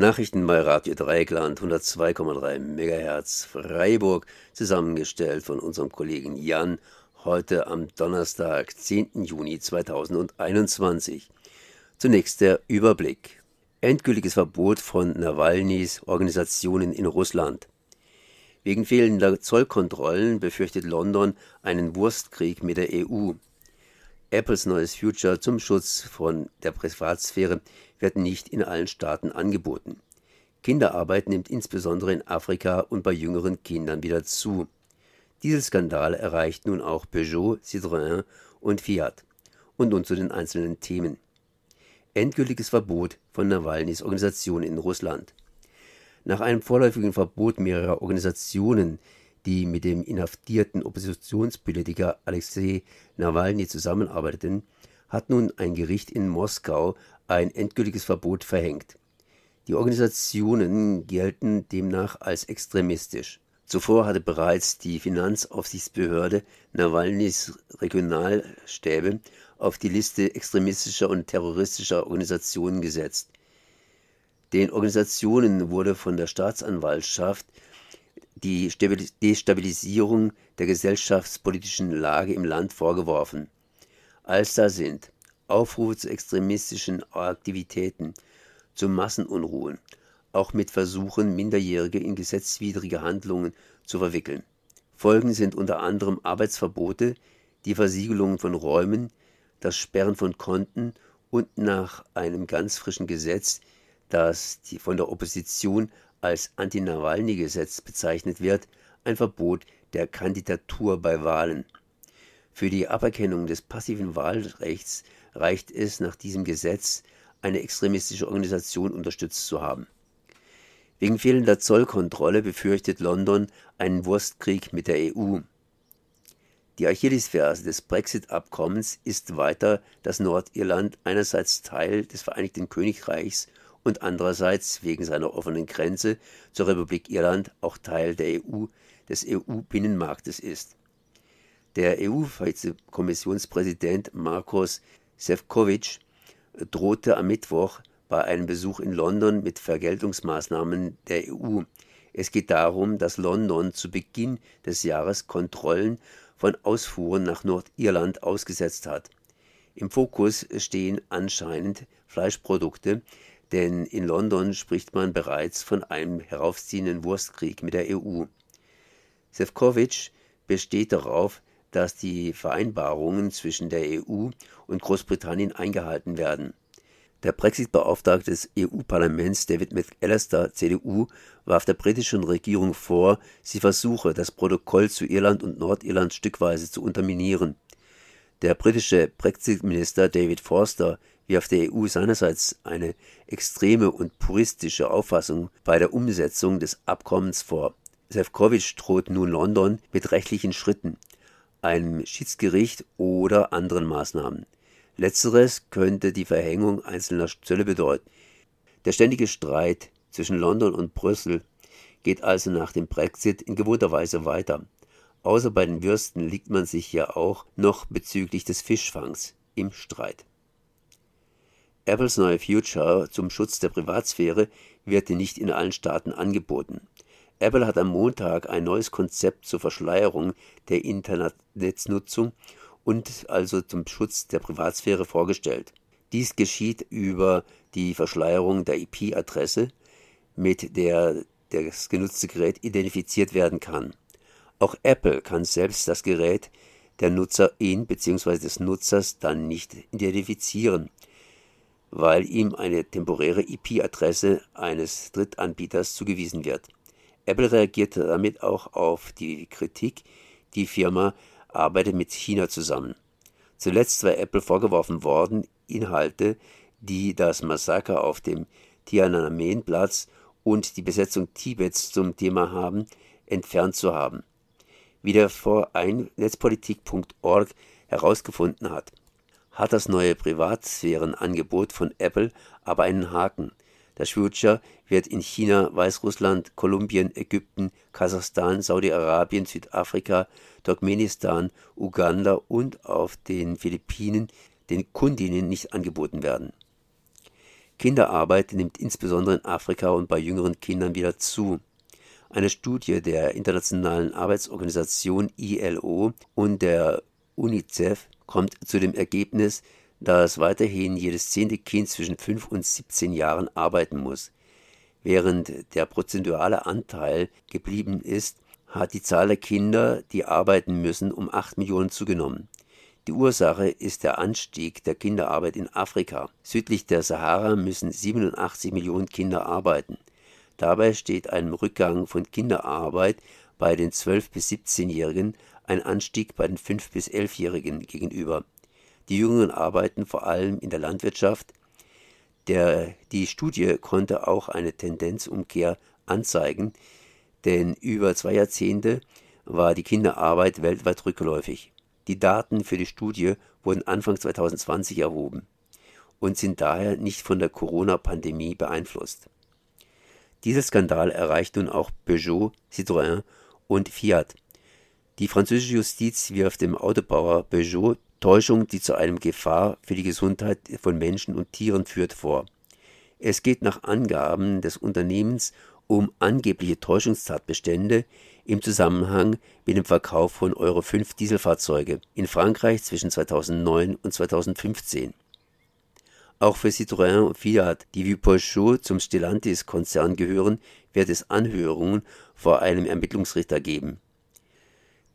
Nachrichten bei Radio Dreieckland 102,3 MHz Freiburg, zusammengestellt von unserem Kollegen Jan, heute am Donnerstag, 10. Juni 2021. Zunächst der Überblick. Endgültiges Verbot von Nawalnys Organisationen in Russland. Wegen fehlender Zollkontrollen befürchtet London einen Wurstkrieg mit der EU. Apples neues Future zum Schutz von der Privatsphäre wird nicht in allen Staaten angeboten. Kinderarbeit nimmt insbesondere in Afrika und bei jüngeren Kindern wieder zu. Dieser Skandal erreicht nun auch Peugeot, Citroën und Fiat. Und nun zu den einzelnen Themen. Endgültiges Verbot von Nawalnys Organisation in Russland. Nach einem vorläufigen Verbot mehrerer Organisationen, die mit dem inhaftierten Oppositionspolitiker Alexei Nawalny zusammenarbeiteten, hat nun ein Gericht in Moskau ein endgültiges Verbot verhängt. Die Organisationen gelten demnach als extremistisch. Zuvor hatte bereits die Finanzaufsichtsbehörde Nawalnys Regionalstäbe auf die Liste extremistischer und terroristischer Organisationen gesetzt. Den Organisationen wurde von der Staatsanwaltschaft die Destabilisierung der gesellschaftspolitischen Lage im Land vorgeworfen. Als da sind Aufrufe zu extremistischen Aktivitäten, zu Massenunruhen, auch mit Versuchen, Minderjährige in gesetzwidrige Handlungen zu verwickeln. Folgen sind unter anderem Arbeitsverbote, die Versiegelung von Räumen, das Sperren von Konten und nach einem ganz frischen Gesetz, das von der Opposition als Anti-Nawalny-Gesetz bezeichnet wird, ein Verbot der Kandidatur bei Wahlen. Für die Aberkennung des passiven Wahlrechts reicht es nach diesem Gesetz, eine extremistische Organisation unterstützt zu haben. Wegen fehlender Zollkontrolle befürchtet London einen Wurstkrieg mit der EU. Die Achillesferse des Brexit-Abkommens ist weiter, dass Nordirland einerseits Teil des Vereinigten Königreichs und andererseits wegen seiner offenen Grenze zur Republik Irland auch Teil der EU, des EU-Binnenmarktes ist. Der EU-Kommissionspräsident Markus Sefcovic drohte am Mittwoch bei einem Besuch in London mit Vergeltungsmaßnahmen der EU. Es geht darum, dass London zu Beginn des Jahres Kontrollen von Ausfuhren nach Nordirland ausgesetzt hat. Im Fokus stehen anscheinend Fleischprodukte, denn in London spricht man bereits von einem heraufziehenden Wurstkrieg mit der EU. Sefcovic besteht darauf, dass die Vereinbarungen zwischen der EU und Großbritannien eingehalten werden. Der Brexit-Beauftragte des EU-Parlaments David McAllister, CDU, warf der britischen Regierung vor, sie versuche, das Protokoll zu Irland und Nordirland stückweise zu unterminieren. Der britische Brexit-Minister David Forster wirft der EU seinerseits eine extreme und puristische Auffassung bei der Umsetzung des Abkommens vor. Sefcovic droht nun London mit rechtlichen Schritten, einem Schiedsgericht oder anderen Maßnahmen. Letzteres könnte die Verhängung einzelner Zölle bedeuten. Der ständige Streit zwischen London und Brüssel geht also nach dem Brexit in gewohnter Weise weiter. Außer bei den Würsten liegt man sich ja auch noch bezüglich des Fischfangs im Streit. Apples neue Future zum Schutz der Privatsphäre wird nicht in allen Staaten angeboten. Apple hat am Montag ein neues Konzept zur Verschleierung der Internetnutzung und also zum Schutz der Privatsphäre vorgestellt. Dies geschieht über die Verschleierung der IP-Adresse, mit der das genutzte Gerät identifiziert werden kann. Auch Apple kann selbst das Gerät der Nutzerin bzw. des Nutzers dann nicht identifizieren weil ihm eine temporäre IP-Adresse eines Drittanbieters zugewiesen wird. Apple reagierte damit auch auf die Kritik, die Firma arbeitet mit China zusammen. Zuletzt war Apple vorgeworfen worden, Inhalte, die das Massaker auf dem Tiananmen-Platz und die Besetzung Tibets zum Thema haben, entfernt zu haben. Wie der Verein Netzpolitik.org herausgefunden hat, hat das neue Privatsphärenangebot von Apple aber einen Haken. Das Future wird in China, Weißrussland, Kolumbien, Ägypten, Kasachstan, Saudi-Arabien, Südafrika, Turkmenistan, Uganda und auf den Philippinen den Kundinnen nicht angeboten werden. Kinderarbeit nimmt insbesondere in Afrika und bei jüngeren Kindern wieder zu. Eine Studie der Internationalen Arbeitsorganisation ILO und der UNICEF kommt zu dem Ergebnis, dass weiterhin jedes zehnte Kind zwischen 5 und 17 Jahren arbeiten muss. Während der prozentuale Anteil geblieben ist, hat die Zahl der Kinder, die arbeiten müssen, um 8 Millionen zugenommen. Die Ursache ist der Anstieg der Kinderarbeit in Afrika. Südlich der Sahara müssen 87 Millionen Kinder arbeiten. Dabei steht einem Rückgang von Kinderarbeit bei den 12- bis 17-Jährigen ein Anstieg bei den 5- bis 11-Jährigen gegenüber. Die Jüngeren arbeiten vor allem in der Landwirtschaft. Der, die Studie konnte auch eine Tendenzumkehr anzeigen, denn über zwei Jahrzehnte war die Kinderarbeit weltweit rückläufig. Die Daten für die Studie wurden Anfang 2020 erhoben und sind daher nicht von der Corona-Pandemie beeinflusst. Dieser Skandal erreicht nun auch Peugeot, Citroën und Fiat. Die französische Justiz wirft dem Autobauer Peugeot Täuschung, die zu einem Gefahr für die Gesundheit von Menschen und Tieren führt, vor. Es geht nach Angaben des Unternehmens um angebliche Täuschungstatbestände im Zusammenhang mit dem Verkauf von Euro 5 Dieselfahrzeuge in Frankreich zwischen 2009 und 2015. Auch für Citroën und Fiat, die wie Peugeot zum Stellantis-Konzern gehören, wird es Anhörungen vor einem Ermittlungsrichter geben.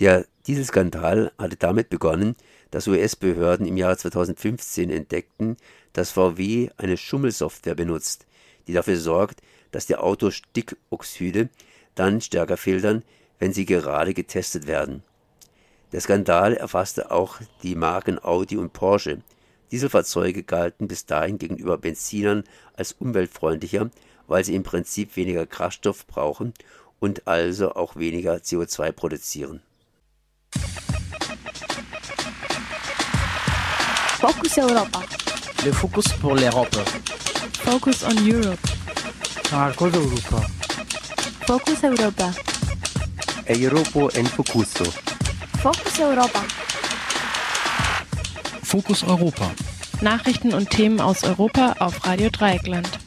Der Dieselskandal hatte damit begonnen, dass US-Behörden im Jahre 2015 entdeckten, dass VW eine Schummelsoftware benutzt, die dafür sorgt, dass die Autos Stickoxide dann stärker filtern, wenn sie gerade getestet werden. Der Skandal erfasste auch die Marken Audi und Porsche. Dieselfahrzeuge galten bis dahin gegenüber Benzinern als umweltfreundlicher, weil sie im Prinzip weniger Kraftstoff brauchen und also auch weniger CO2 produzieren. Focus Europa. Le Focus pour l'Europe. Focus on Europe. Marcos Europa. Focus Europa. Europa en Focuso. Focus Europa. Fokus Europa. Nachrichten und Themen aus Europa auf Radio Dreieckland.